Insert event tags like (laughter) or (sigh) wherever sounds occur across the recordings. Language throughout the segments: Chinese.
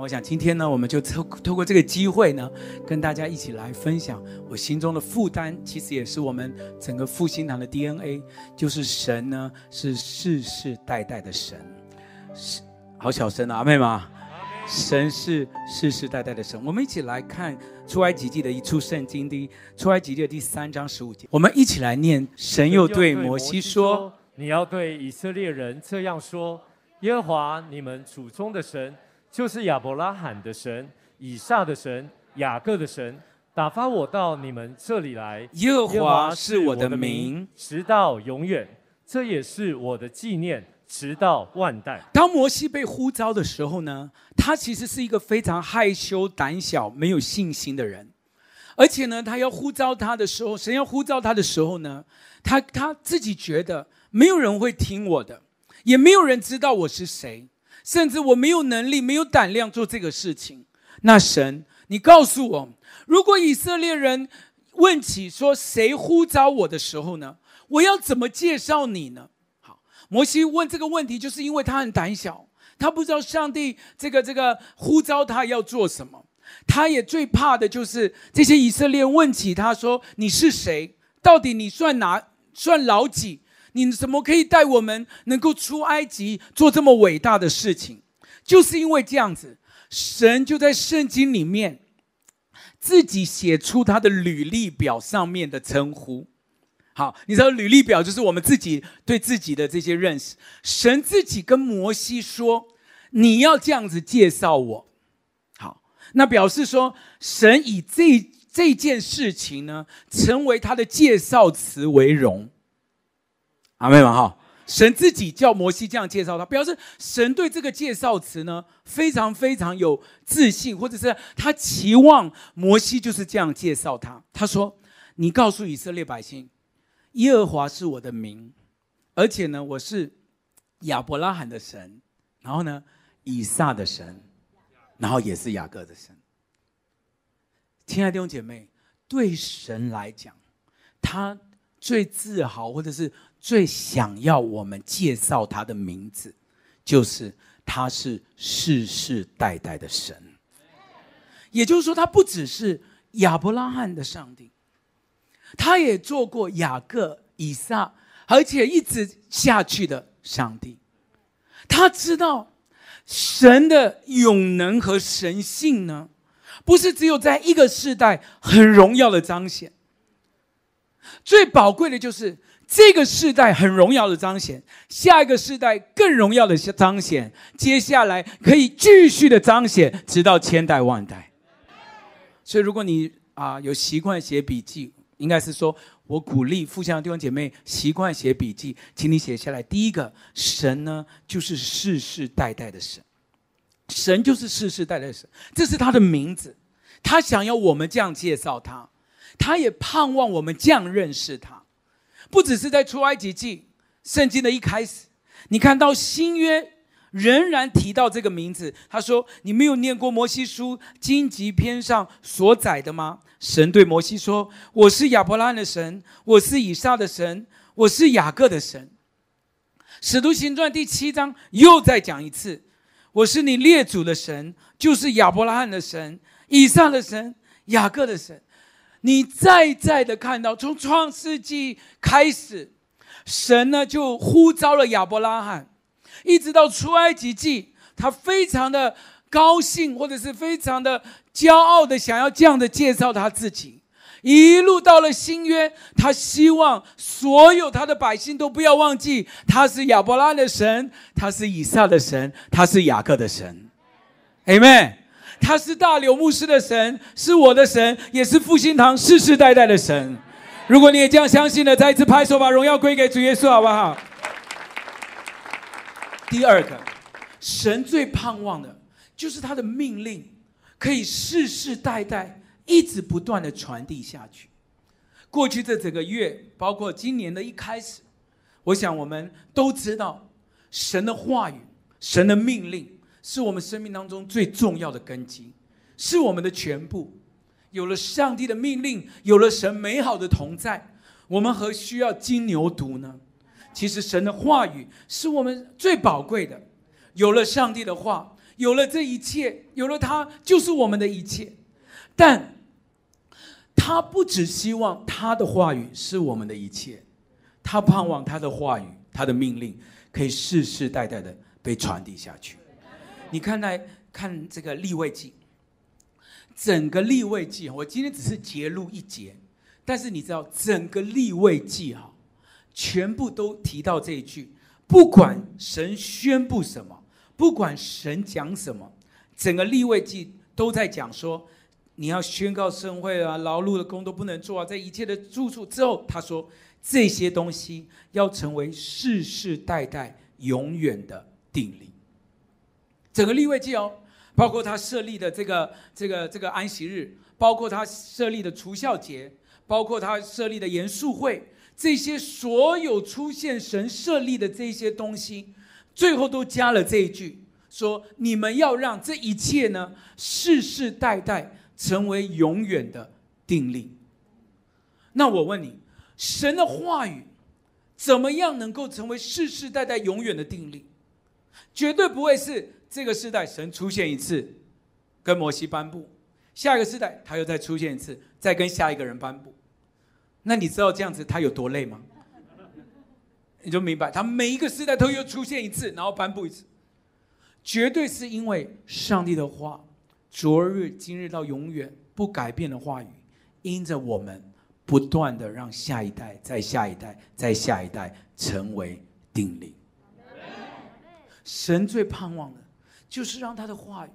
我想今天呢，我们就透透过这个机会呢，跟大家一起来分享我心中的负担，其实也是我们整个复兴堂的 DNA，就是神呢是世世代代的神，是好小声啊，阿妹吗？神是世世代代的神。我们一起来看出埃及记的一处圣经，第一出埃及记的第三章十五节，我们一起来念。神又对摩西说：“你要对以色列人这样说：耶和华你们祖宗的神。”就是亚伯拉罕的神、以撒的神、雅各的神，打发我到你们这里来。耶和华是我的名，直到永远。这也是我的纪念，直到万代。当摩西被呼召的时候呢，他其实是一个非常害羞、胆小、没有信心的人。而且呢，他要呼召他的时候，神要呼召他的时候呢，他他自己觉得没有人会听我的，也没有人知道我是谁。甚至我没有能力、没有胆量做这个事情。那神，你告诉我，如果以色列人问起说谁呼召我的时候呢，我要怎么介绍你呢？好，摩西问这个问题，就是因为他很胆小，他不知道上帝这个这个呼召他要做什么。他也最怕的就是这些以色列问起他说：“你是谁？到底你算哪？算老几？”你怎么可以带我们能够出埃及做这么伟大的事情？就是因为这样子，神就在圣经里面自己写出他的履历表上面的称呼。好，你知道履历表就是我们自己对自己的这些认识。神自己跟摩西说：“你要这样子介绍我。”好，那表示说神以这这件事情呢，成为他的介绍词为荣。阿妹们哈，神自己叫摩西这样介绍他，表示神对这个介绍词呢非常非常有自信，或者是他期望摩西就是这样介绍他。他说：“你告诉以色列百姓，耶和华是我的名，而且呢，我是亚伯拉罕的神，然后呢，以撒的神，然后也是雅各的神。”亲爱的弟兄姐妹，对神来讲，他最自豪，或者是。最想要我们介绍他的名字，就是他是世世代代的神。也就是说，他不只是亚伯拉罕的上帝，他也做过雅各、以撒，而且一直下去的上帝。他知道神的永能和神性呢，不是只有在一个世代很荣耀的彰显，最宝贵的就是。这个世代很荣耀的彰显，下一个世代更荣耀的彰显，接下来可以继续的彰显，直到千代万代。所以，如果你啊有习惯写笔记，应该是说我鼓励复兴弟兄姐妹习惯写笔记，请你写下来。第一个，神呢就是世世代代的神，神就是世世代代的神，这是他的名字，他想要我们这样介绍他，他也盼望我们这样认识他。不只是在出埃及记圣经的一开始，你看到新约仍然提到这个名字。他说：“你没有念过摩西书荆棘篇上所载的吗？”神对摩西说：“我是亚伯拉罕的神，我是以撒的神，我是雅各的神。”使徒行传第七章又再讲一次：“我是你列祖的神，就是亚伯拉罕的神，以撒的神，雅各的神。”你再再的看到，从创世纪开始，神呢就呼召了亚伯拉罕，一直到出埃及记，他非常的高兴，或者是非常的骄傲的想要这样的介绍他自己。一路到了新约，他希望所有他的百姓都不要忘记，他是亚伯拉的神，他是以撒的神，他是雅各的神。Amen。他是大流牧师的神，是我的神，也是复兴堂世世代代的神。如果你也这样相信了，再一次拍手，把荣耀归给主耶稣，好不好？第二个，神最盼望的就是他的命令可以世世代代一直不断的传递下去。过去这整个月，包括今年的一开始，我想我们都知道，神的话语，神的命令。是我们生命当中最重要的根基，是我们的全部。有了上帝的命令，有了神美好的同在，我们何需要金牛犊呢？其实神的话语是我们最宝贵的。有了上帝的话，有了这一切，有了他就是我们的一切。但他不只希望他的话语是我们的一切，他盼望他的话语、他的命令可以世世代代的被传递下去。你看来看这个立位记，整个立位记，我今天只是节录一节，但是你知道整个立位记哈，全部都提到这一句。不管神宣布什么，不管神讲什么，整个立位记都在讲说，你要宣告圣会啊，劳碌的工都不能做啊，在一切的住处之后，他说这些东西要成为世世代代永远的定例。整个利未记哦，包括他设立的这个这个这个安息日，包括他设立的除酵节，包括他设立的严肃会。这些所有出现神设立的这些东西，最后都加了这一句：说你们要让这一切呢，世世代代成为永远的定例。那我问你，神的话语怎么样能够成为世世代代永远的定例？绝对不会是这个世代神出现一次，跟摩西颁布，下一个世代他又再出现一次，再跟下一个人颁布。那你知道这样子他有多累吗？你就明白，他每一个时代都又出现一次，然后颁布一次，绝对是因为上帝的话，昨日、今日到永远不改变的话语，因着我们不断的让下一代、再下一代、再下一代成为定例。神最盼望的，就是让他的话语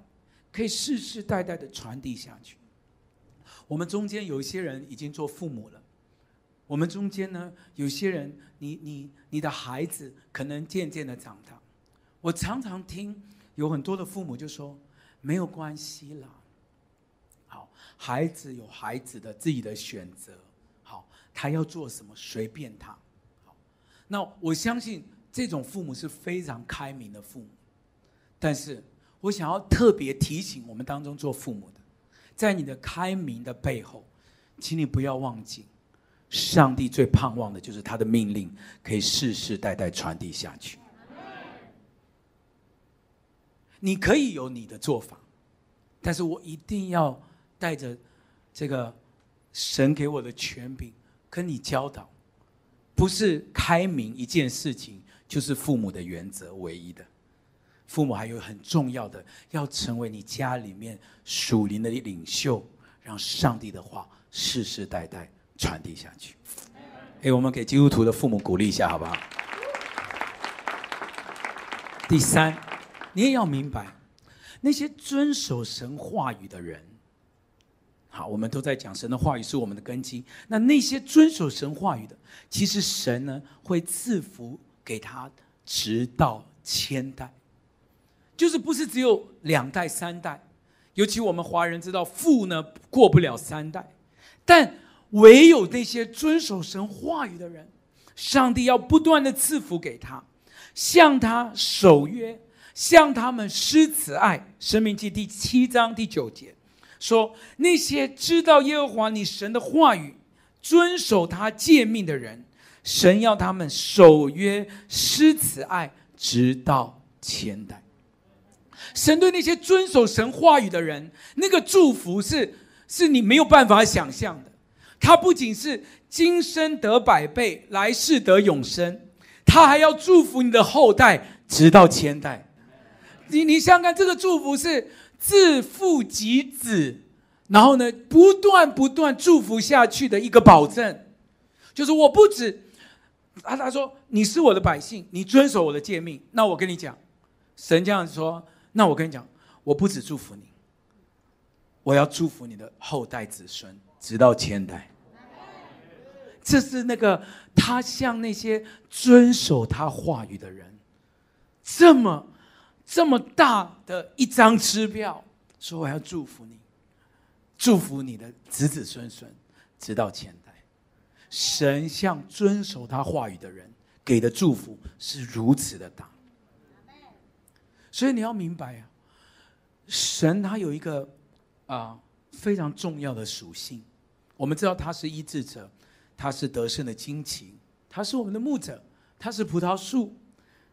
可以世世代代的传递下去。我们中间有一些人已经做父母了。我们中间呢，有些人，你你你的孩子可能渐渐的长大。我常常听有很多的父母就说：“没有关系啦，好，孩子有孩子的自己的选择，好，他要做什么随便他。”好，那我相信这种父母是非常开明的父母。但是我想要特别提醒我们当中做父母的，在你的开明的背后，请你不要忘记。上帝最盼望的就是他的命令可以世世代代传递下去。你可以有你的做法，但是我一定要带着这个神给我的权柄跟你教导，不是开明一件事情就是父母的原则唯一的。父母还有很重要的，要成为你家里面属灵的领袖，让上帝的话世世代代。传递下去，哎，我们给基督徒的父母鼓励一下，好不好？第三，你也要明白，那些遵守神话语的人，好，我们都在讲神的话语是我们的根基。那那些遵守神话语的，其实神呢会赐福给他，直到千代，就是不是只有两代三代，尤其我们华人知道富呢过不了三代，但。唯有那些遵守神话语的人，上帝要不断的赐福给他，向他守约，向他们施慈爱。申命记第七章第九节说：“那些知道耶和华你神的话语，遵守他诫命的人，神要他们守约施慈爱，直到千代。”神对那些遵守神话语的人，那个祝福是是你没有办法想象的。他不仅是今生得百倍，来世得永生，他还要祝福你的后代，直到千代。你你想想看，这个祝福是自父及子，然后呢，不断不断祝福下去的一个保证。就是我不止，啊，他说你是我的百姓，你遵守我的诫命，那我跟你讲，神这样说，那我跟你讲，我不止祝福你，我要祝福你的后代子孙，直到千代。这是那个他向那些遵守他话语的人，这么这么大的一张支票，说我要祝福你，祝福你的子子孙孙，直到千代。神向遵守他话语的人给的祝福是如此的大，所以你要明白啊，神他有一个啊非常重要的属性，我们知道他是医治者。他是得胜的旌旗，他是我们的牧者，他是葡萄树，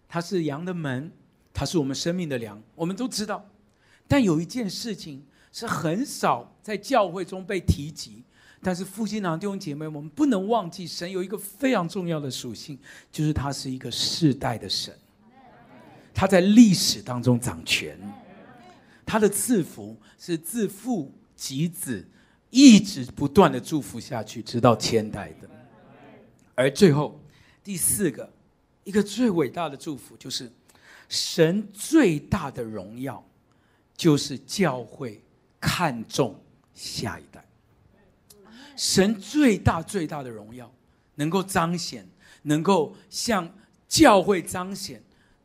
他是羊的门，他是我们生命的粮。我们都知道，但有一件事情是很少在教会中被提及，但是复兴堂弟兄姐妹，我们不能忘记，神有一个非常重要的属性，就是他是一个世代的神，他在历史当中掌权，他的赐福是自父及子，一直不断的祝福下去，直到千代的。而最后第四个，一个最伟大的祝福，就是神最大的荣耀，就是教会看重下一代。神最大最大的荣耀，能够彰显，能够向教会彰显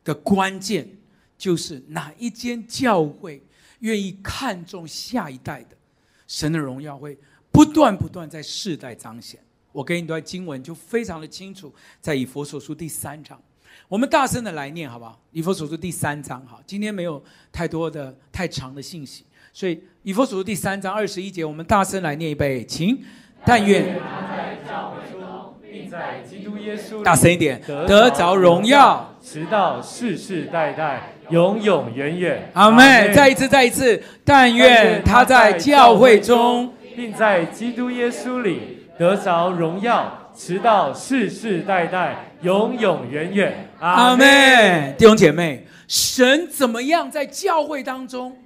的关键，就是哪一间教会愿意看重下一代的。神的荣耀会不断不断在世代彰显。我给你一段经文，就非常的清楚，在以弗所书第三章，我们大声的来念，好不好？以弗所书第三章，好，今天没有太多的太长的信息，所以以弗所书第三章二十一节，我们大声来念一遍，请。但愿他在教会中，并在基督耶稣大声一点，得着荣耀，直到世世代代，永永远远。阿妹。再一次，再一次，但愿他在教会中，并在基督耶稣里得着荣耀，直到世世代代，永永远远。阿妹。弟兄姐妹，神怎么样在教会当中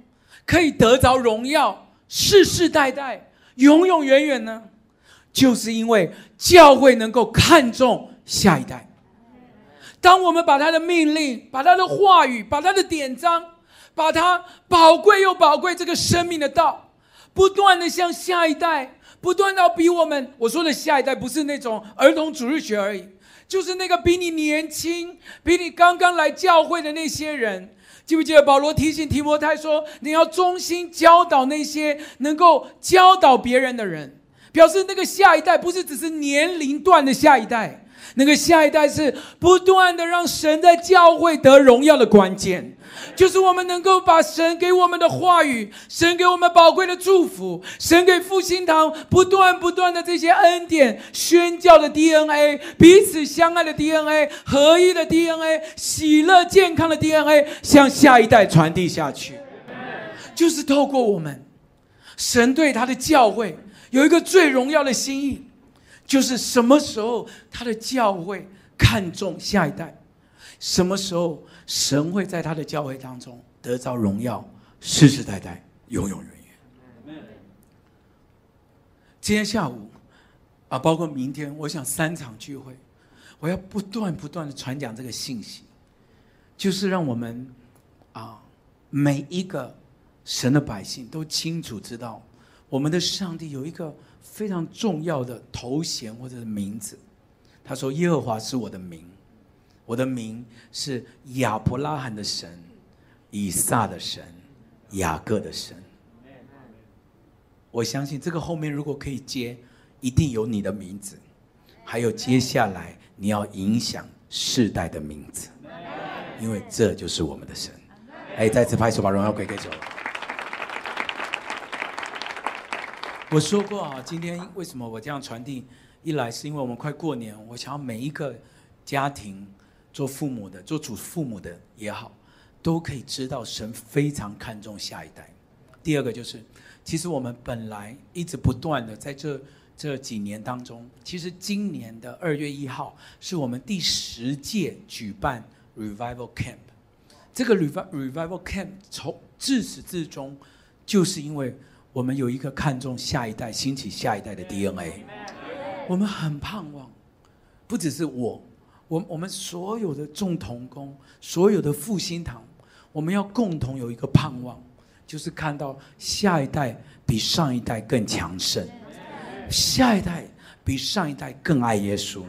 可以得着荣耀，世世代代，永永远远呢？就是因为教会能够看重下一代。当我们把他的命令、把他的话语、把他的典章、把他宝贵又宝贵这个生命的道，不断的向下一代，不断到比我们，我说的下一代不是那种儿童主日学而已，就是那个比你年轻、比你刚刚来教会的那些人。记不记得保罗提醒提摩太说：“你要忠心教导那些能够教导别人的人。”表示那个下一代不是只是年龄段的下一代，那个下一代是不断的让神在教会得荣耀的关键，就是我们能够把神给我们的话语、神给我们宝贵的祝福、神给复兴堂不断不断的这些恩典、宣教的 DNA、彼此相爱的 DNA、合一的 DNA、喜乐健康的 DNA 向下一代传递下去，就是透过我们，神对他的教会。有一个最荣耀的心意，就是什么时候他的教会看重下一代，什么时候神会在他的教会当中得着荣耀，世世代代，永永远远。今天下午啊，包括明天，我想三场聚会，我要不断不断的传讲这个信息，就是让我们啊每一个神的百姓都清楚知道。我们的上帝有一个非常重要的头衔或者是名字，他说：“耶和华是我的名，我的名是亚伯拉罕的神，以撒的神，雅各的神。”我相信这个后面如果可以接，一定有你的名字，还有接下来你要影响世代的名字，因为这就是我们的神。哎，再次拍手把荣耀归给主。我说过啊，今天为什么我这样传递？一来是因为我们快过年，我想要每一个家庭做父母的、做祖父母的也好，都可以知道神非常看重下一代。第二个就是，其实我们本来一直不断的在这这几年当中，其实今年的二月一号是我们第十届举办 Revival Camp。这个 Revival Revival Camp 从自始至终就是因为。我们有一个看重下一代、兴起下一代的 DNA，我们很盼望，不只是我，我我们所有的众同工、所有的复兴堂，我们要共同有一个盼望，就是看到下一代比上一代更强盛，下一代比上一代更爱耶稣，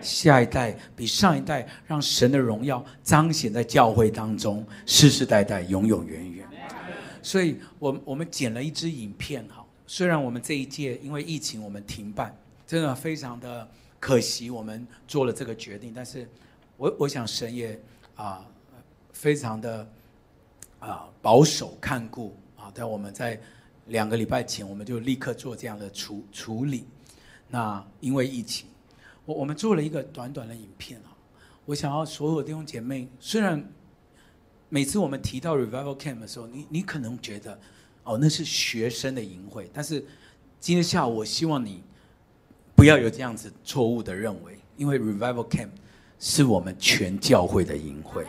下一代比上一代让神的荣耀彰显在教会当中，世世代代、永永远远。所以我，我我们剪了一支影片哈。虽然我们这一届因为疫情我们停办，真的非常的可惜，我们做了这个决定。但是我，我想神也啊，非常的啊保守看顾啊。但我们在两个礼拜前，我们就立刻做这样的处处理。那因为疫情，我我们做了一个短短的影片啊。我想要所有弟兄姐妹，虽然每次我们提到 Revival Camp 的时候，你你可能觉得，哦，那是学生的营会。但是今天下午，我希望你不要有这样子错误的认为，因为 Revival Camp 是我们全教会的营会，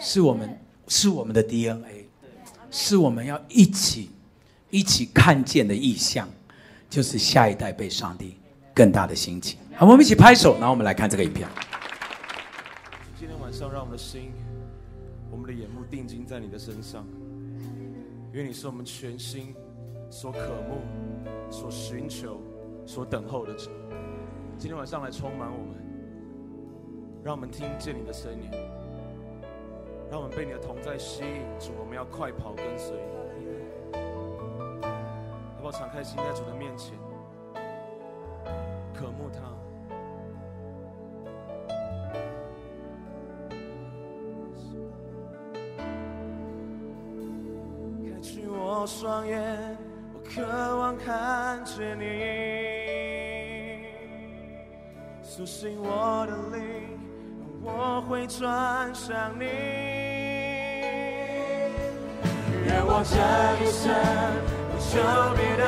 是我们是我们的 DNA，是我们要一起一起看见的意象，就是下一代被上帝更大的兴起。好，我们一起拍手，然后我们来看这个影片。今天晚上，让我们的心。我们的眼目定睛在你的身上，因为你是我们全心所渴慕、所寻求、所等候的主。今天晚上来充满我们，让我们听见你的声音，让我们被你的同在吸引。主，我们要快跑跟随你。好不好？敞开心，在主的面前，是你，苏醒我的灵，我会转向你。愿我这一生不求别的，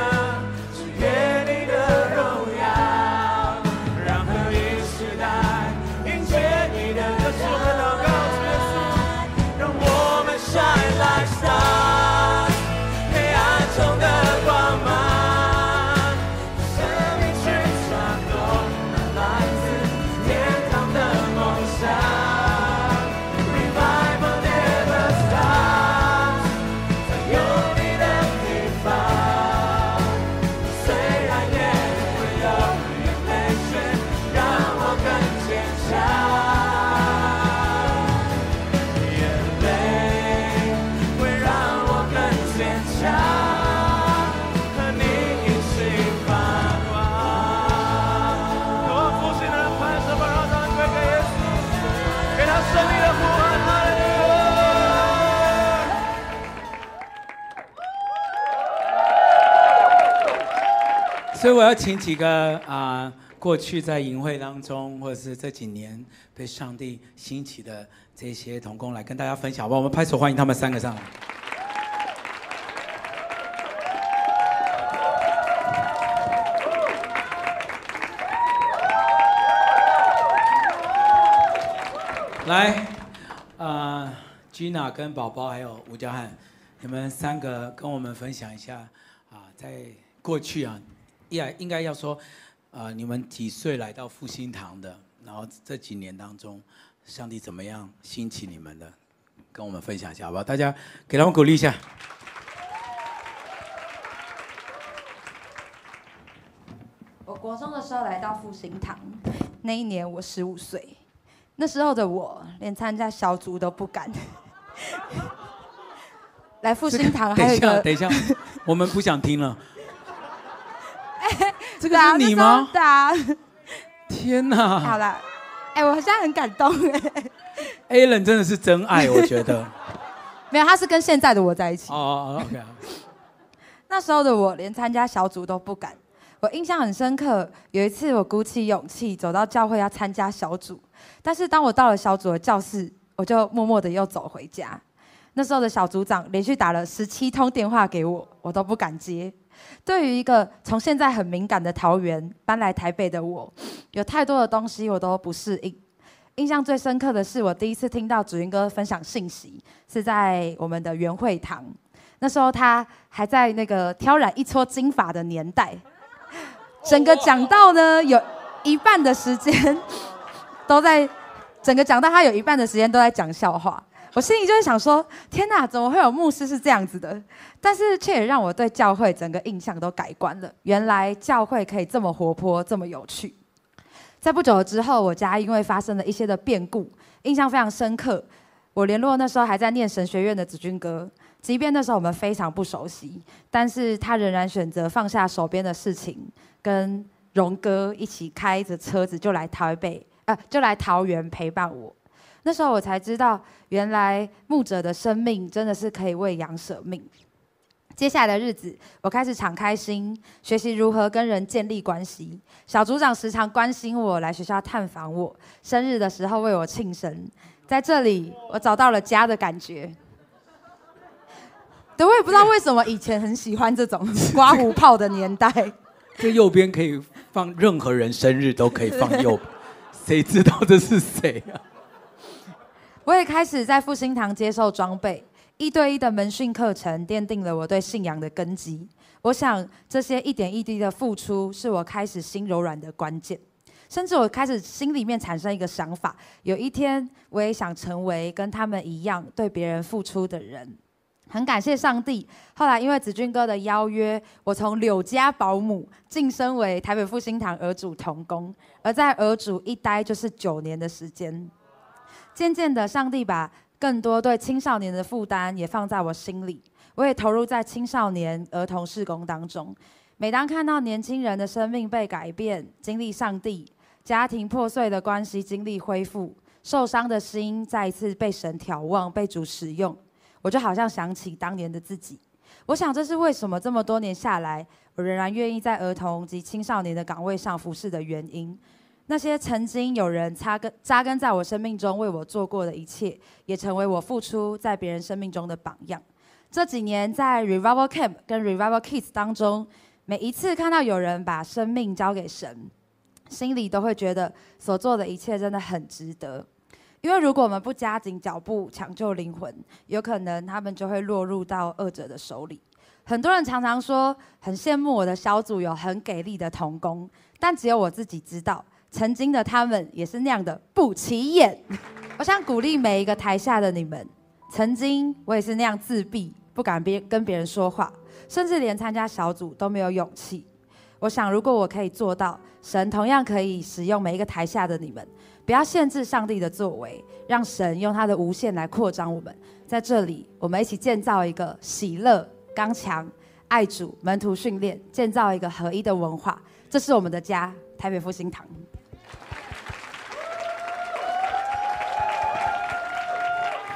所以我要请几个啊、呃，过去在营会当中，或者是这几年被上帝兴起的这些同工来跟大家分享，好不好？我们拍手欢迎他们三个上来。来，啊、，Gina 跟宝宝还有吴家汉，你们三个跟我们分享一下啊，在过去啊。应应该要说，呃，你们几岁来到复兴堂的？然后这几年当中，上帝怎么样兴起你们的？跟我们分享一下，好不好？大家给他们鼓励一下。我国中的时候来到复兴堂，那一年我十五岁，那时候的我连参加小组都不敢。(laughs) 来复兴堂还有一个，等一下，等一下，我们不想听了。这个是你吗？打天哪！好了，哎，我现在很感动哎。Alan 真的是真爱，我觉得。(laughs) 没有，他是跟现在的我在一起。哦哦，OK。那时候的我连参加小组都不敢。我印象很深刻，有一次我鼓起勇气走到教会要参加小组，但是当我到了小组的教室，我就默默的又走回家。那时候的小组长连续打了十七通电话给我，我都不敢接。对于一个从现在很敏感的桃园搬来台北的我，有太多的东西我都不适应。印象最深刻的是，我第一次听到子云哥分享信息，是在我们的元会堂。那时候他还在那个挑染一撮金发的年代，整个讲到呢，有一半的时间 (laughs) 都在，整个讲到他有一半的时间都在讲笑话。我心里就是想说：天哪，怎么会有牧师是这样子的？但是却也让我对教会整个印象都改观了。原来教会可以这么活泼，这么有趣。在不久之后，我家因为发生了一些的变故，印象非常深刻。我联络那时候还在念神学院的子君哥，即便那时候我们非常不熟悉，但是他仍然选择放下手边的事情，跟荣哥一起开着车子就来台北，呃，就来桃园陪伴我。那时候我才知道，原来牧者的生命真的是可以为羊舍命。接下来的日子，我开始敞开心，学习如何跟人建立关系。小组长时常关心我，来学校探访我，生日的时候为我庆生。在这里我找到了家的感觉。对，我也不知道为什么以前很喜欢这种 (laughs) 刮胡泡的年代。这右边可以放任何人生日都可以放右，(laughs) 谁知道这是谁啊？我也开始在复兴堂接受装备，一对一的门训课程奠定了我对信仰的根基。我想这些一点一滴的付出，是我开始心柔软的关键。甚至我开始心里面产生一个想法：有一天我也想成为跟他们一样对别人付出的人。很感谢上帝，后来因为子君哥的邀约，我从柳家保姆晋升为台北复兴堂儿主同工，而在儿主一待就是九年的时间。渐渐的，上帝把更多对青少年的负担也放在我心里，我也投入在青少年儿童事工当中。每当看到年轻人的生命被改变，经历上帝，家庭破碎的关系经历恢复，受伤的心再一次被神眺望，被主使用。我就好像想起当年的自己，我想这是为什么这么多年下来，我仍然愿意在儿童及青少年的岗位上服侍的原因。那些曾经有人扎根扎根在我生命中为我做过的一切，也成为我付出在别人生命中的榜样。这几年在 Revival Camp 跟 Revival Kids 当中，每一次看到有人把生命交给神，心里都会觉得所做的一切真的很值得。因为如果我们不加紧脚步抢救灵魂，有可能他们就会落入到恶者的手里。很多人常常说很羡慕我的小组有很给力的同工，但只有我自己知道，曾经的他们也是那样的不起眼。(laughs) 我想鼓励每一个台下的你们，曾经我也是那样自闭，不敢别跟别人说话，甚至连参加小组都没有勇气。我想如果我可以做到，神同样可以使用每一个台下的你们。不要限制上帝的作为，让神用他的无限来扩张我们。在这里，我们一起建造一个喜乐、刚强、爱主、门徒训练，建造一个合一的文化。这是我们的家，台北复兴堂。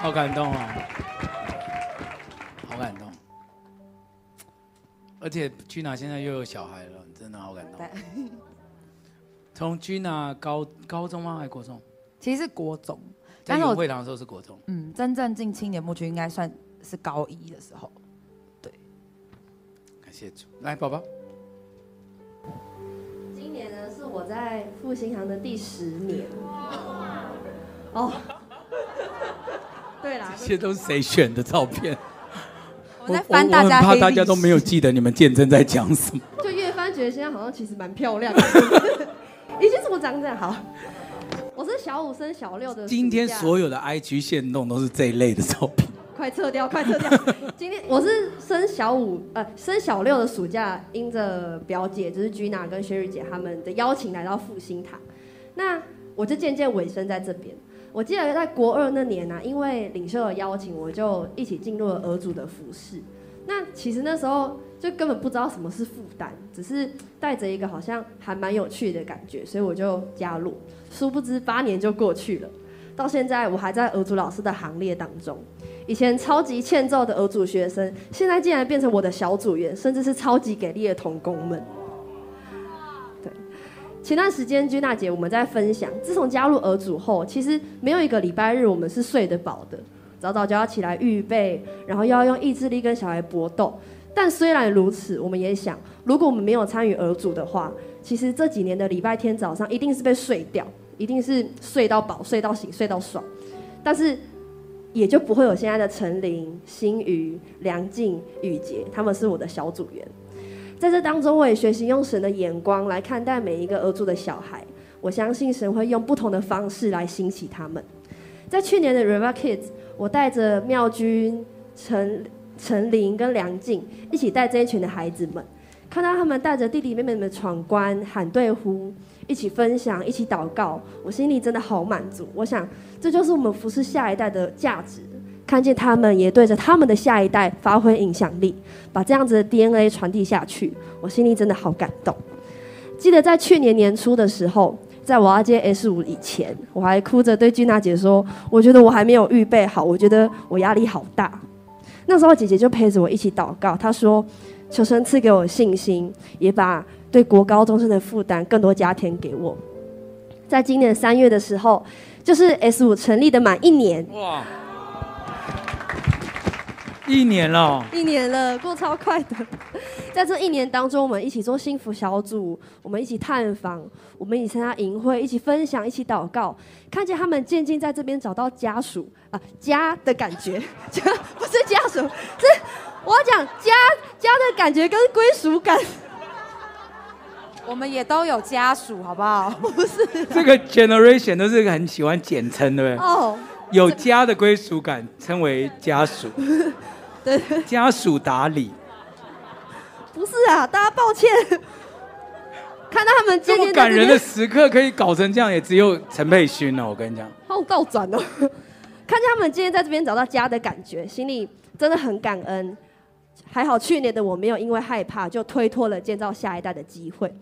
好感动哦，好感动。而且 Gina 现在又有小孩了，真的好感动。从 Gina 高高中吗？还是国中？其实是国中。在我会堂的时候是国中。嗯，真正进青年牧区应该算是高一的时候。对。感谢主。来，宝宝。今年呢是我在复兴堂的第十年。哦。(laughs) 对啦。这些都是谁选的照片？(laughs) 我在翻大家。怕大家都没有记得你们见证在讲什么。就越翻觉得现在好像其实蛮漂亮的。以前怎么长这样？好，我是小五升小六的。今天所有的 IG 线动都是这一类的照片。快撤掉，快撤掉！(laughs) 今天我是升小五，呃，升小六的暑假，因着表姐就是 Gina 跟雪玉姐他们的邀请来到复兴堂，那我就渐渐委身在这边。我记得在国二那年呢、因为领袖的邀请，我就一起进入了儿组的服侍。那其实那时候。就根本不知道什么是负担，只是带着一个好像还蛮有趣的感觉，所以我就加入。殊不知八年就过去了，到现在我还在儿组老师的行列当中。以前超级欠揍的儿组学生，现在竟然变成我的小组员，甚至是超级给力的同工们。前段时间君娜姐我们在分享，自从加入儿组后，其实没有一个礼拜日我们是睡得饱的，早早就要起来预备，然后又要用意志力跟小孩搏斗。但虽然如此，我们也想，如果我们没有参与儿组的话，其实这几年的礼拜天早上一定是被睡掉，一定是睡到饱、睡到醒、睡到爽。但是也就不会有现在的陈琳、新瑜、梁静、雨洁，他们是我的小组员。在这当中，我也学习用神的眼光来看待每一个儿组的小孩。我相信神会用不同的方式来兴起他们。在去年的 Revival Kids，我带着妙君、陈。陈琳跟梁静一起带这一群的孩子们，看到他们带着弟弟妹妹们闯关、喊对呼，一起分享、一起祷告，我心里真的好满足。我想，这就是我们服侍下一代的价值。看见他们也对着他们的下一代发挥影响力，把这样子的 DNA 传递下去，我心里真的好感动。记得在去年年初的时候，在我要接 S 五以前，我还哭着对君娜姐说：“我觉得我还没有预备好，我觉得我压力好大。”那时候姐姐就陪着我一起祷告，她说：“求神赐给我信心，也把对国高中生的负担更多加添给我。”在今年三月的时候，就是 S 五成立的满一年。哇！一年了，一年了，过超快的。(laughs) 在这一年当中，我们一起做幸福小组，我们一起探访，我们一起参加营会，一起分享，一起祷告，看见他们渐渐在这边找到家属啊家的感觉，家 (laughs) 不是家属，是我要讲家家的感觉跟归属感。我们也都有家属，好不好？(laughs) 不是这个 generation 都是很喜欢简称，对不对？哦，有家的归属感称为家属。(laughs) 对，家属打理，不是啊，大家抱歉，(laughs) 看到他们这么感人的时刻可以搞成这样，也只有陈佩勋了。我跟你讲，好倒转哦，(laughs) 看见他们今天在这边找到家的感觉，心里真的很感恩。还好去年的我没有因为害怕就推脱了建造下一代的机会。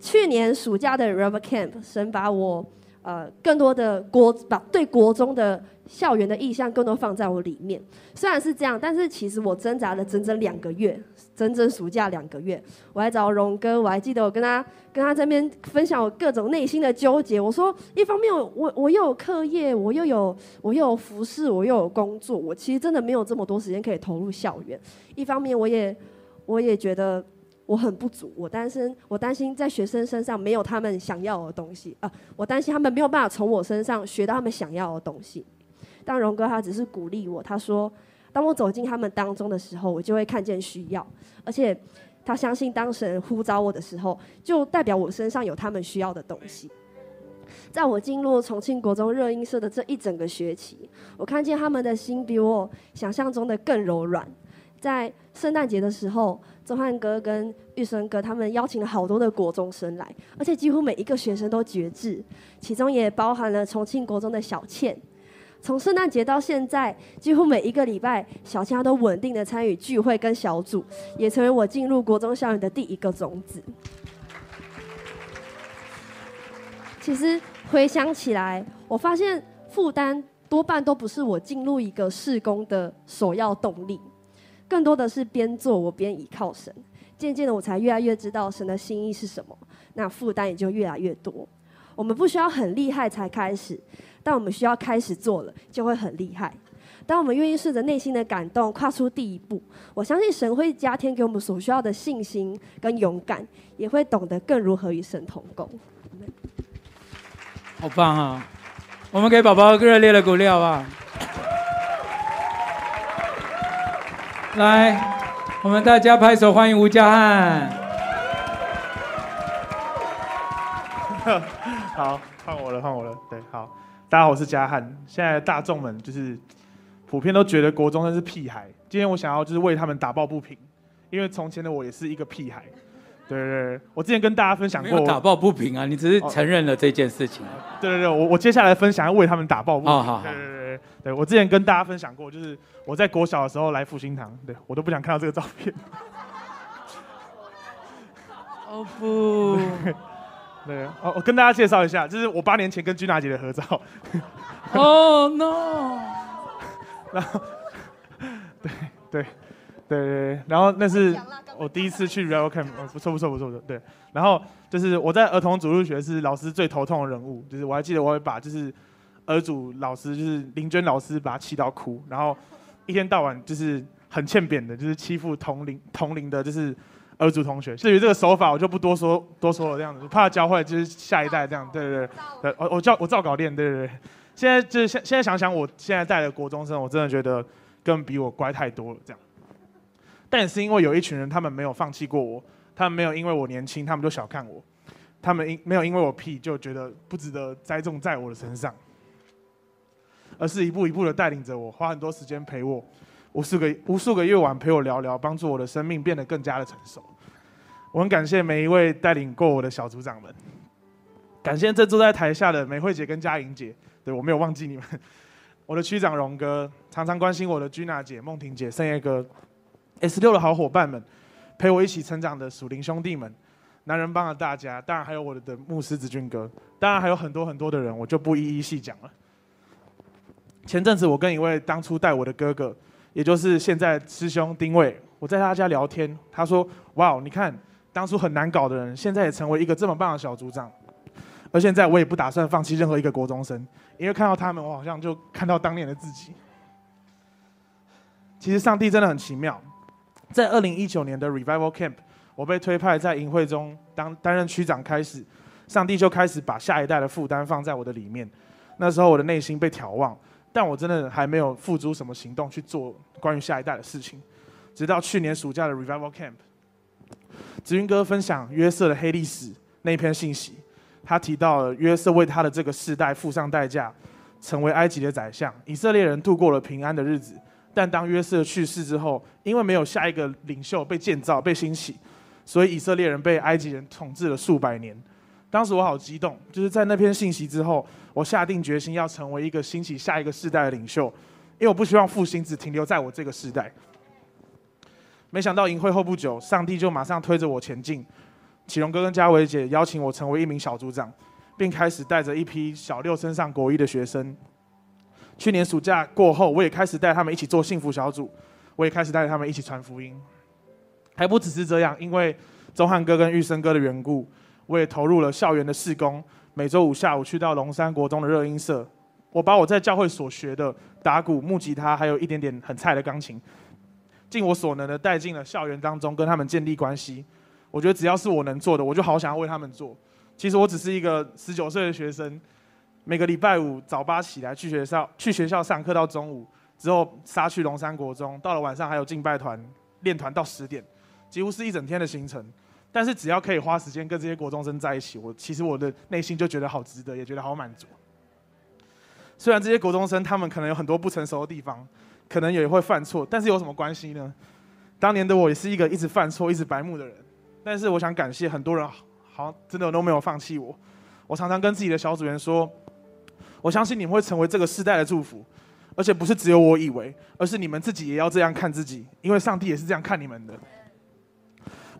去年暑假的 River Camp，神把我呃更多的国把对国中的。校园的意向更多放在我里面，虽然是这样，但是其实我挣扎了整整两个月，整整暑假两个月，我还找荣哥，我还记得我跟他跟他这边分享我各种内心的纠结。我说，一方面我我又有课业，我又有我又有服侍，我又有工作，我其实真的没有这么多时间可以投入校园。一方面我也我也觉得我很不足，我担心我担心在学生身上没有他们想要的东西啊，我担心他们没有办法从我身上学到他们想要的东西。但荣哥他只是鼓励我，他说：“当我走进他们当中的时候，我就会看见需要，而且他相信当神呼召我的时候，就代表我身上有他们需要的东西。”在我进入重庆国中热音社的这一整个学期，我看见他们的心比我想象中的更柔软。在圣诞节的时候，周汉哥跟玉生哥他们邀请了好多的国中生来，而且几乎每一个学生都绝志，其中也包含了重庆国中的小倩。从圣诞节到现在，几乎每一个礼拜，小倩都稳定的参与聚会跟小组，也成为我进入国中校园的第一个种子。其实回想起来，我发现负担多半都不是我进入一个事工的首要动力，更多的是边做我边倚靠神。渐渐的，我才越来越知道神的心意是什么，那负担也就越来越多。我们不需要很厉害才开始。但我们需要开始做了，就会很厉害。当我们愿意顺着内心的感动，跨出第一步，我相信神会加添给我们所需要的信心跟勇敢，也会懂得更如何与神同工。好棒啊！我们给宝宝热烈的鼓励好不好？来，我们大家拍手欢迎吴家翰。(laughs) 好，换我了，换我了。对，好。大家好，我是家汉。现在大众们就是普遍都觉得国中生是屁孩。今天我想要就是为他们打抱不平，因为从前的我也是一个屁孩。对对对，我之前跟大家分享过，打抱不平啊，你只是承认了这件事情。对对对，我我接下来分享要为他们打抱不平。哦、好好。对对对对，我之前跟大家分享过，就是我在国小的时候来复兴堂，对我都不想看到这个照片。(laughs) 哦不。(laughs) 对，哦，我跟大家介绍一下，这是我八年前跟君娜姐的合照。(laughs) 哦、oh, no！然后，对对对对，然后那是我第一次去 Real Camp，不错不错不错不错。对，然后就是我在儿童主日学是老师最头痛的人物，就是我还记得我会把就是儿主老师就是林娟老师把他气到哭，然后一天到晚就是很欠扁的，就是欺负同龄同龄的，就是。儿族同学，至于这个手法，我就不多说多说了。这样子，怕教坏就是下一代这样。对对对，我我照我照稿练。对对对，现在就是现现在想想，我现在带的国中生，我真的觉得根本比我乖太多了。这样，但也是因为有一群人，他们没有放弃过我，他们没有因为我年轻，他们就小看我，他们因没有因为我屁就觉得不值得栽种在我的身上，而是一步一步的带领着我，花很多时间陪我。无数个无数个夜晚陪我聊聊，帮助我的生命变得更加的成熟。我很感谢每一位带领过我的小组长们，感谢这坐在台下的美惠姐跟嘉莹姐，对，我没有忘记你们。(laughs) 我的区长荣哥，常常关心我的君娜姐、梦婷姐、圣叶哥，S 六的好伙伴们，陪我一起成长的属灵兄弟们，男人帮了大家，当然还有我的的牧师子俊哥，当然还有很多很多的人，我就不一一细讲了。前阵子我跟一位当初带我的哥哥。也就是现在师兄丁伟，我在他家聊天，他说：“哇，你看当初很难搞的人，现在也成为一个这么棒的小组长。”而现在我也不打算放弃任何一个国中生，因为看到他们，我好像就看到当年的自己。其实上帝真的很奇妙，在二零一九年的 Revival Camp，我被推派在营会中当担任区长开始，上帝就开始把下一代的负担放在我的里面。那时候我的内心被眺望，但我真的还没有付诸什么行动去做关于下一代的事情。直到去年暑假的 Revival Camp，子云哥分享约瑟的黑历史那篇信息，他提到了约瑟为他的这个世代付上代价，成为埃及的宰相，以色列人度过了平安的日子。但当约瑟去世之后，因为没有下一个领袖被建造、被兴起，所以以色列人被埃及人统治了数百年。当时我好激动，就是在那篇信息之后，我下定决心要成为一个兴起下一个世代的领袖，因为我不希望复兴只停留在我这个世代。没想到营会后不久，上帝就马上推着我前进。启荣哥跟嘉伟姐邀请我成为一名小组长，并开始带着一批小六升上国一的学生。去年暑假过后，我也开始带他们一起做幸福小组，我也开始带着他们一起传福音。还不只是这样，因为钟汉哥跟玉生哥的缘故，我也投入了校园的事工。每周五下午去到龙山国中的热音社，我把我在教会所学的打鼓、木吉他，还有一点点很菜的钢琴。尽我所能的带进了校园当中，跟他们建立关系。我觉得只要是我能做的，我就好想要为他们做。其实我只是一个十九岁的学生，每个礼拜五早八起来去学校，去学校上课到中午，之后杀去龙山国中，到了晚上还有敬拜团练团到十点，几乎是一整天的行程。但是只要可以花时间跟这些国中生在一起，我其实我的内心就觉得好值得，也觉得好满足。虽然这些国中生他们可能有很多不成熟的地方。可能也会犯错，但是有什么关系呢？当年的我也是一个一直犯错、一直白目的人，但是我想感谢很多人，好真的都没有放弃我。我常常跟自己的小组员说，我相信你们会成为这个世代的祝福，而且不是只有我以为，而是你们自己也要这样看自己，因为上帝也是这样看你们的。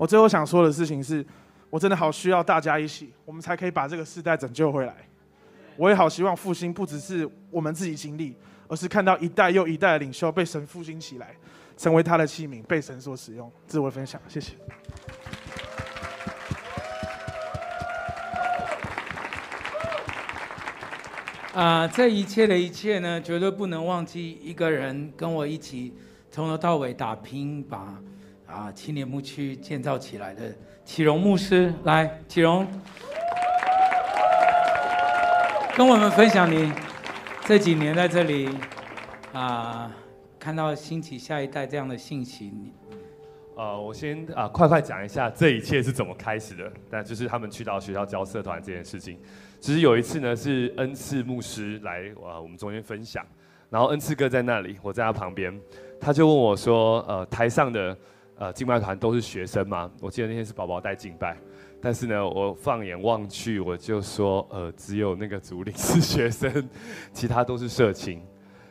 我最后想说的事情是，我真的好需要大家一起，我们才可以把这个世代拯救回来。我也好希望复兴不只是我们自己经历。而是看到一代又一代的领袖被神复兴起来，成为他的器皿，被神所使用。自我分享，谢谢。啊，这一切的一切呢，绝对不能忘记一个人跟我一起从头到尾打拼，把啊青年牧区建造起来的启荣牧师。来，启荣，跟我们分享你。这几年在这里，啊，看到兴起下一代这样的信息。呃，我先啊快快讲一下这一切是怎么开始的。但就是他们去到学校教社团这件事情。其实有一次呢，是恩赐牧师来啊我们中间分享，然后恩赐哥在那里，我在他旁边，他就问我说：“呃，台上的呃敬拜团都是学生吗？”我记得那天是宝宝带敬拜。但是呢，我放眼望去，我就说，呃，只有那个主领 (laughs) 是学生，其他都是社青。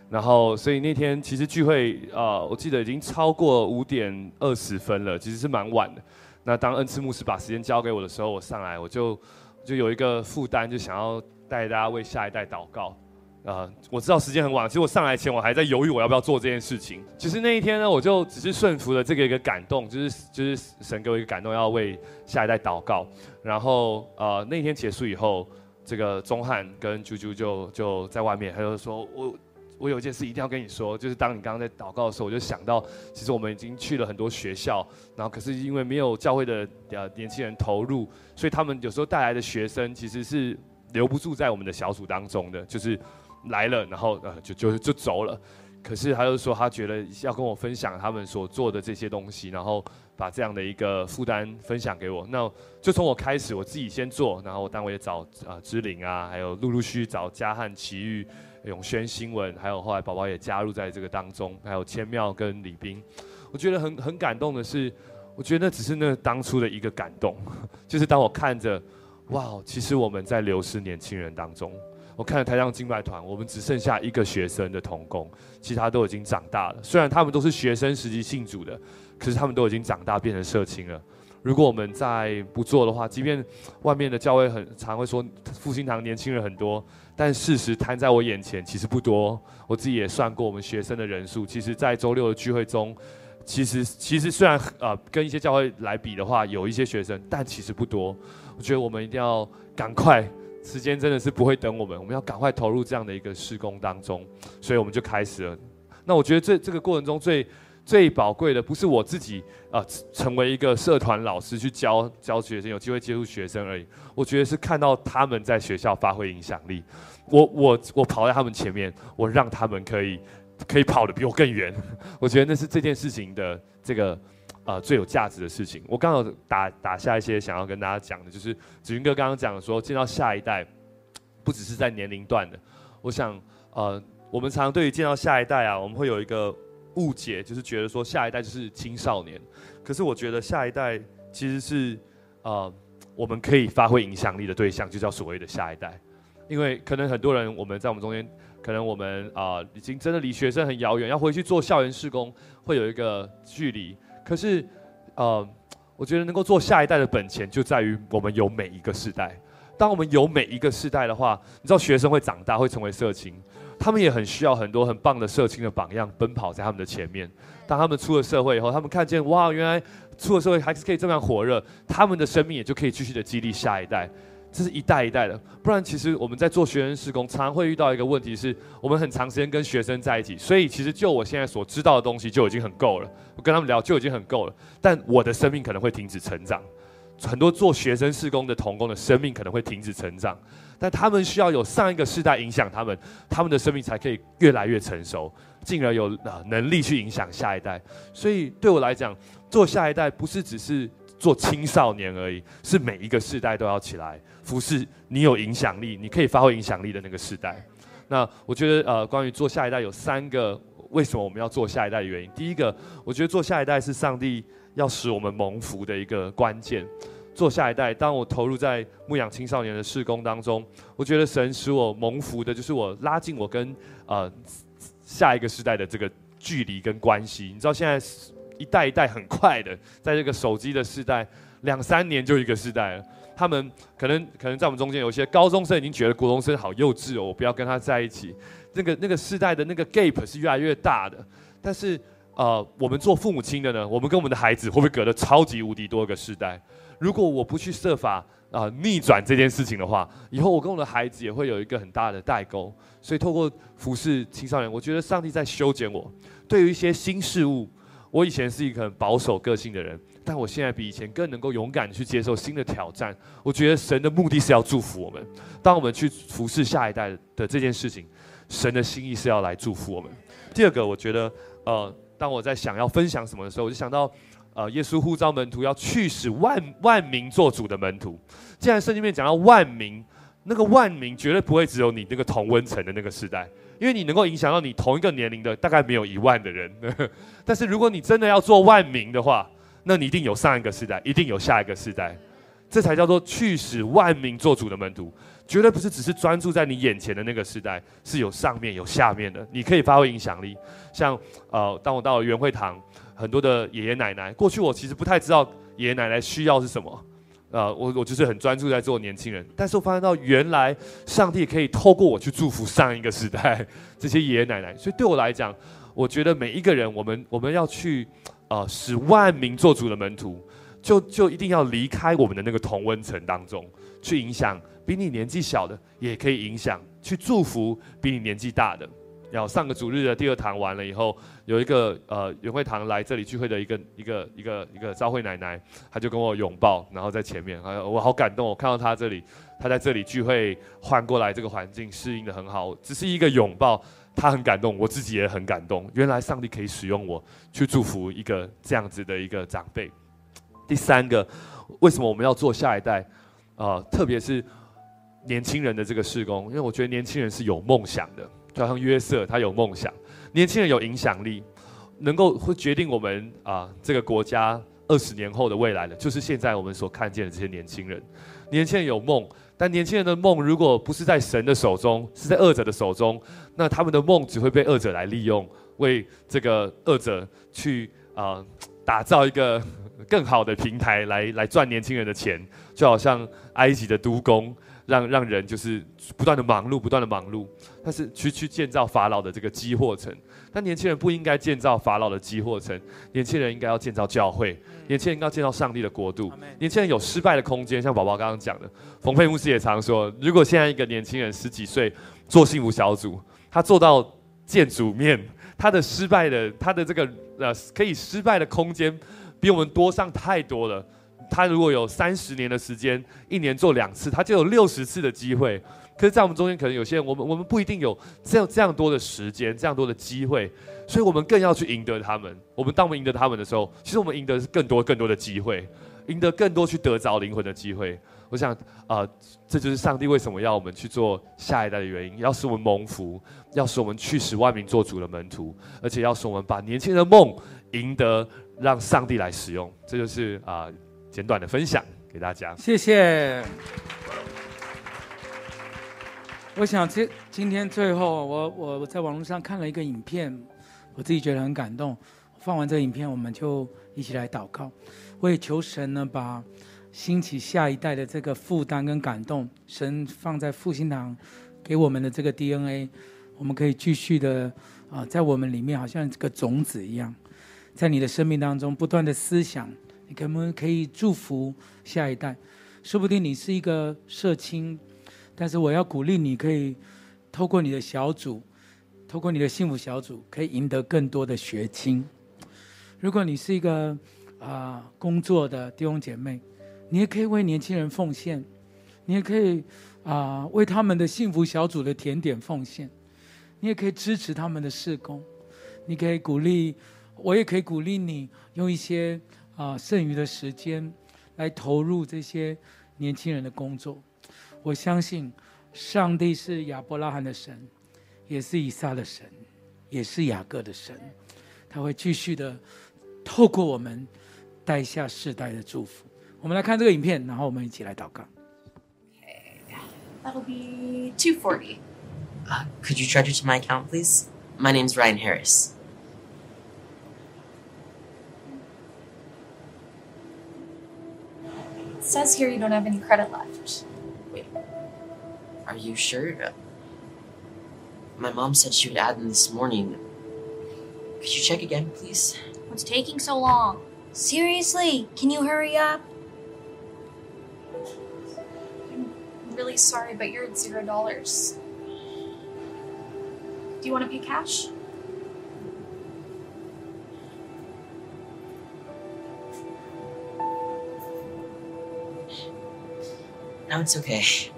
然后，所以那天其实聚会、呃，我记得已经超过五点二十分了，其实是蛮晚的。那当恩赐牧师把时间交给我的时候，我上来，我就就有一个负担，就想要带大家为下一代祷告。啊、呃，我知道时间很晚，其实我上来前我还在犹豫我要不要做这件事情。其实那一天呢，我就只是顺服了这个一个感动，就是就是神给我一个感动，要为下一代祷告。然后呃那天结束以后，这个钟汉跟啾啾就就在外面，他就说我我有一件事一定要跟你说，就是当你刚刚在祷告的时候，我就想到其实我们已经去了很多学校，然后可是因为没有教会的呃年轻人投入，所以他们有时候带来的学生其实是留不住在我们的小组当中的，就是。来了，然后呃就就就走了，可是他又说他觉得要跟我分享他们所做的这些东西，然后把这样的一个负担分享给我。那就从我开始，我自己先做，然后我单位也找啊芝玲啊，还有陆陆续续找嘉汉、奇遇、永轩、新闻，还有后来宝宝也加入在这个当中，还有千妙跟李斌。我觉得很很感动的是，我觉得那只是那当初的一个感动，就是当我看着，哇，其实我们在流失年轻人当中。我看了台上敬拜团，我们只剩下一个学生的同工，其他都已经长大了。虽然他们都是学生时期信主的，可是他们都已经长大变成社青了。如果我们再不做的话，即便外面的教会很常会说复兴堂年轻人很多，但事实摊在我眼前其实不多。我自己也算过我们学生的人数，其实，在周六的聚会中，其实其实虽然呃跟一些教会来比的话，有一些学生，但其实不多。我觉得我们一定要赶快。时间真的是不会等我们，我们要赶快投入这样的一个施工当中，所以我们就开始了。那我觉得这这个过程中最最宝贵的，不是我自己啊、成为一个社团老师去教教学生，有机会接触学生而已。我觉得是看到他们在学校发挥影响力，我我我跑在他们前面，我让他们可以可以跑得比我更远。我觉得那是这件事情的这个。呃，最有价值的事情，我刚好打打下一些想要跟大家讲的，就是子云哥刚刚讲的说，见到下一代，不只是在年龄段的。我想，呃，我们常常对于见到下一代啊，我们会有一个误解，就是觉得说下一代就是青少年。可是我觉得下一代其实是呃，我们可以发挥影响力的对象，就叫所谓的下一代。因为可能很多人我们在我们中间，可能我们啊、已经真的离学生很遥远，要回去做校园事工，会有一个距离。可是，呃，我觉得能够做下一代的本钱，就在于我们有每一个世代。当我们有每一个世代的话，你知道学生会长大，会成为社青，他们也很需要很多很棒的社青的榜样，奔跑在他们的前面。当他们出了社会以后，他们看见哇，原来出了社会还是可以这样火热，他们的生命也就可以继续的激励下一代。这是一代一代的，不然其实我们在做学生事工，常常会遇到一个问题是，我们很长时间跟学生在一起，所以其实就我现在所知道的东西就已经很够了，我跟他们聊就已经很够了，但我的生命可能会停止成长，很多做学生事工的童工的生命可能会停止成长，但他们需要有上一个世代影响他们，他们的生命才可以越来越成熟，进而有能力去影响下一代。所以对我来讲，做下一代不是只是做青少年而已，是每一个世代都要起来。服侍你有影响力，你可以发挥影响力的那个时代。那我觉得，呃，关于做下一代有三个为什么我们要做下一代的原因。第一个，我觉得做下一代是上帝要使我们蒙福的一个关键。做下一代，当我投入在牧养青少年的事工当中，我觉得神使我蒙福的，就是我拉近我跟呃下一个时代的这个距离跟关系。你知道，现在一代一代很快的，在这个手机的时代，两三年就一个时代了。他们可能可能在我们中间有些高中生已经觉得国中生好幼稚哦，我不要跟他在一起。那个那个世代的那个 gap 是越来越大的。但是呃，我们做父母亲的呢，我们跟我们的孩子会不会隔得超级无敌多个世代？如果我不去设法啊、逆转这件事情的话，以后我跟我的孩子也会有一个很大的代沟。所以透过服侍青少年，我觉得上帝在修剪我。对于一些新事物，我以前是一个很保守个性的人。但我现在比以前更能够勇敢去接受新的挑战。我觉得神的目的是要祝福我们。当我们去服侍下一代的这件事情，神的心意是要来祝福我们。第二个，我觉得，呃，当我在想要分享什么的时候，我就想到，呃，耶稣呼召门徒要去使万万民做主的门徒。既然圣经面讲到万民，那个万民绝对不会只有你那个同温层的那个时代，因为你能够影响到你同一个年龄的大概没有一万的人。(laughs) 但是如果你真的要做万民的话，那你一定有上一个世代，一定有下一个世代，这才叫做去使万民做主的门徒，绝对不是只是专注在你眼前的那个世代，是有上面有下面的，你可以发挥影响力。像呃，当我到了元会堂，很多的爷爷奶奶，过去我其实不太知道爷爷奶奶需要是什么，呃，我我就是很专注在做年轻人，但是我发现到原来上帝可以透过我去祝福上一个时代这些爷爷奶奶，所以对我来讲，我觉得每一个人，我们我们要去。呃，使万民做主的门徒，就就一定要离开我们的那个同温层当中，去影响比你年纪小的，也可以影响，去祝福比你年纪大的。然后上个主日的第二堂完了以后，有一个呃元会堂来这里聚会的一个一个一个一个召会奶奶，她就跟我拥抱，然后在前面，哎，我好感动，我看到她这里，她在这里聚会换过来这个环境适应的很好，只是一个拥抱。他很感动，我自己也很感动。原来上帝可以使用我去祝福一个这样子的一个长辈。第三个，为什么我们要做下一代？啊、呃，特别是年轻人的这个事工，因为我觉得年轻人是有梦想的，就好像约瑟他有梦想，年轻人有影响力，能够会决定我们啊、这个国家二十年后的未来的，就是现在我们所看见的这些年轻人。年轻人有梦。但年轻人的梦，如果不是在神的手中，是在恶者的手中，那他们的梦只会被恶者来利用，为这个恶者去啊、打造一个 (laughs) 更好的平台来来赚年轻人的钱，就好像埃及的督工让让人就是不断的忙碌，不断的忙碌，但是去去建造法老的这个积货城。但年轻人不应该建造法老的积货城，年轻人应该要建造教会，年轻人应该要建造上帝的国度。年轻人有失败的空间，像宝宝刚刚讲的，冯佩牧师也常说，如果现在一个年轻人十几岁做幸福小组，他做到见主面，他的失败的他的这个呃可以失败的空间比我们多上太多了。他如果有三十年的时间，一年做两次，他就有六十次的机会。可是，在我们中间，可能有些人，我们我们不一定有这样这样多的时间，这样多的机会，所以我们更要去赢得他们。我们当我们赢得他们的时候，其实我们赢得是更多更多的机会，赢得更多去得着灵魂的机会。我想啊、这就是上帝为什么要我们去做下一代的原因，要使我们蒙福，要使我们去使万民做主的门徒，而且要使我们把年轻人的梦赢得，让上帝来使用。这就是啊、简短的分享给大家。谢谢。我想今今天最后，我我我在网络上看了一个影片，我自己觉得很感动。放完这个影片，我们就一起来祷告。我也求神呢，把兴起下一代的这个负担跟感动，神放在复兴堂给我们的这个 DNA，我们可以继续的啊，在我们里面好像这个种子一样，在你的生命当中不断的思想，你可不可以祝福下一代？说不定你是一个社青。但是我要鼓励你，可以透过你的小组，透过你的幸福小组，可以赢得更多的学青。如果你是一个啊、工作的弟兄姐妹，你也可以为年轻人奉献，你也可以啊、为他们的幸福小组的甜点奉献，你也可以支持他们的事工，你可以鼓励，我也可以鼓励你用一些啊、呃、剩余的时间来投入这些年轻人的工作。我相信，上帝是亚伯拉罕的神，也是以撒的神，也是雅各的神。他会继续的透过我们带下世代的祝福。我们来看这个影片，然后我们一起来祷告。Okay, that'll be two forty. Uh, could you charge it to my account, please? My name's Ryan Harris. Says here you don't have any credit left. Wait, are you sure? My mom said she would add them this morning. Could you check again, please? What's taking so long? Seriously, can you hurry up? I'm really sorry, but you're at zero dollars. Do you want to pay cash? No, it's okay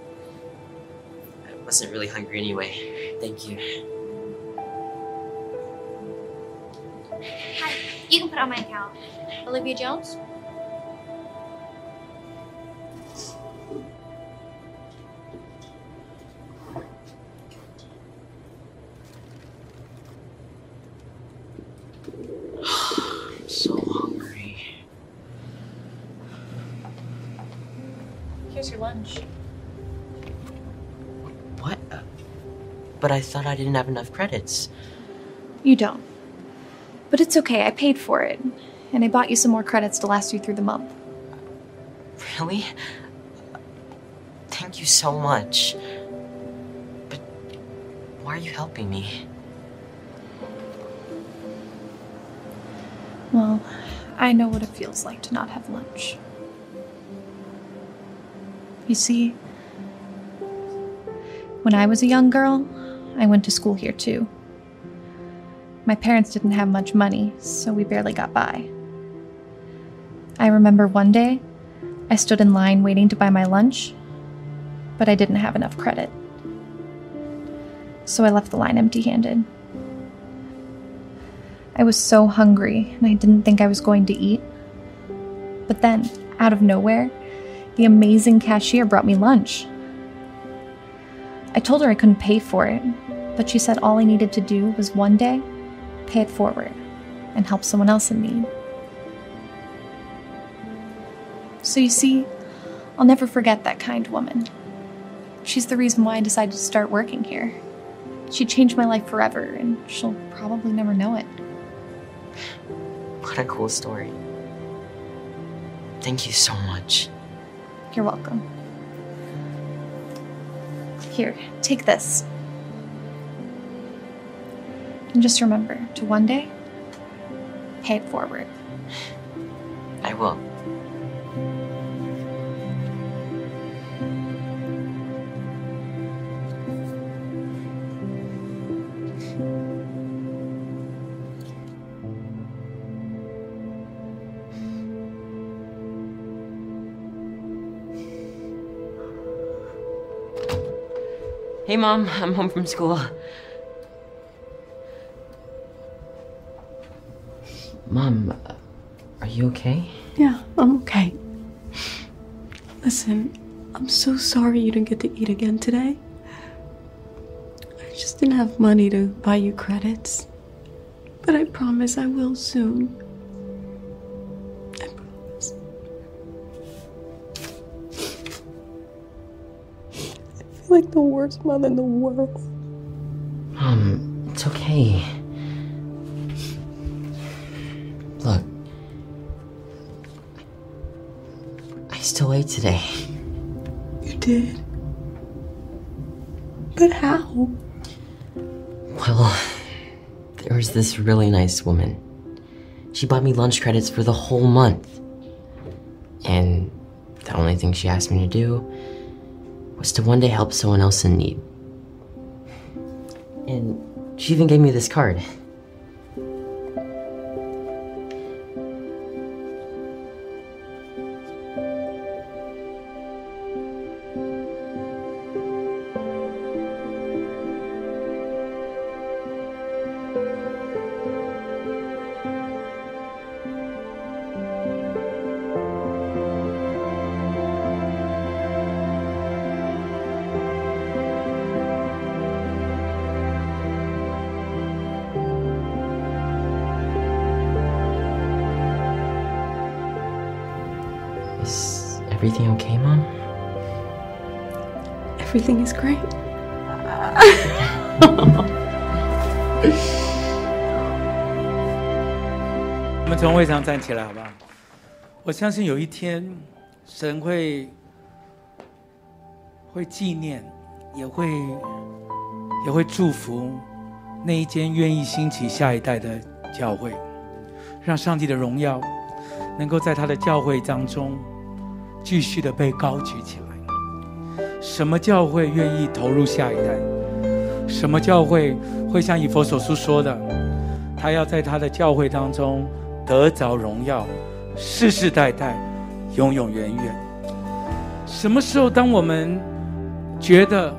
I wasn't really hungry anyway. Thank you. Hi, you can put on my account. Olivia Jones? I thought I didn't have enough credits. You don't. But it's okay, I paid for it. And I bought you some more credits to last you through the month. Really? Thank you so much. But why are you helping me? Well, I know what it feels like to not have lunch. You see, when I was a young girl, I went to school here too. My parents didn't have much money, so we barely got by. I remember one day, I stood in line waiting to buy my lunch, but I didn't have enough credit. So I left the line empty handed. I was so hungry and I didn't think I was going to eat. But then, out of nowhere, the amazing cashier brought me lunch. I told her I couldn't pay for it, but she said all I needed to do was one day pay it forward and help someone else in need. So you see, I'll never forget that kind woman. She's the reason why I decided to start working here. She changed my life forever, and she'll probably never know it. What a cool story. Thank you so much. You're welcome. Here, take this. And just remember to one day pay it forward. I will. Hey, Mom, I'm home from school. Mom, are you okay? Yeah, I'm okay. Listen, I'm so sorry you didn't get to eat again today. I just didn't have money to buy you credits. But I promise I will soon. I promise. I feel like the worst mother in the world. Did. But how? Well, there was this really nice woman. She bought me lunch credits for the whole month. And the only thing she asked me to do was to one day help someone else in need. And she even gave me this card. Everything okay, Mom? Everything is great. (laughs) 我们从位上站起来，好不好？我相信有一天，神会会纪念，也会也会祝福那一间愿意兴起下一代的教会，让上帝的荣耀能够在他的教会当中继续的被高举起来。什么教会愿意投入下一代？什么教会会像以佛所书说的，他要在他的教会当中得着荣耀，世世代代，永永远远。什么时候，当我们觉得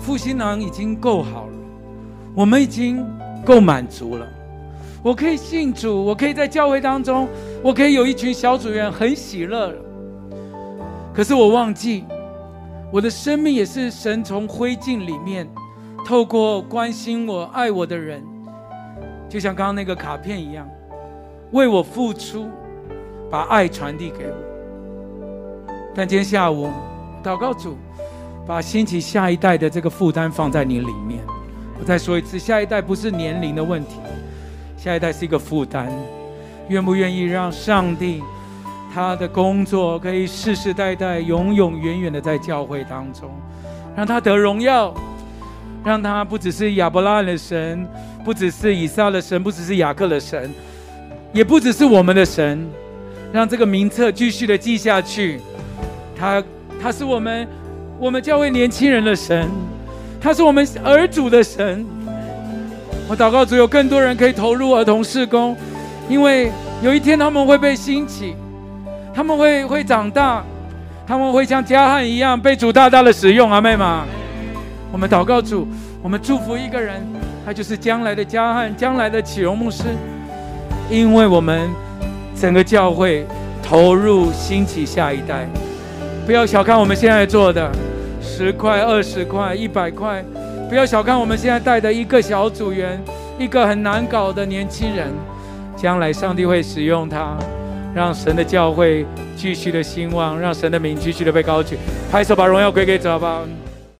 复兴堂已经够好了，我们已经够满足了，我可以信主，我可以在教会当中，我可以有一群小组员很喜乐了。可是我忘记，我的生命也是神从灰烬里面，透过关心我、爱我的人，就像刚刚那个卡片一样，为我付出，把爱传递给我。但今天下午，祷告主，把兴起下一代的这个负担放在你里面。我再说一次，下一代不是年龄的问题，下一代是一个负担。愿不愿意让上帝他的工作可以世世代代、永永远远的在教会当中，让他得荣耀，让他不只是亚伯拉罕的神，不只是以撒的神，不只是雅各的神，也不只是我们的神，让这个名册继续的记下去。他他是我们我们教会年轻人的神，他是我们儿主的神。我祷告主有更多人可以投入儿童事工，因为有一天他们会被兴起，他们会会长大，他们会像加汉一样被主大大的使用。阿们吗？我们祷告主，我们祝福一个人，他就是将来的加汉，将来的启荣牧师，因为我们整个教会投入兴起下一代。不要小看我们现在做的十块、二十块、一百块，不要小看我们现在带的一个小组员，一个很难搞的年轻人，将来上帝会使用他，让神的教会继续的兴旺，让神的名继续的被高举。拍手，把荣耀归给主好不好。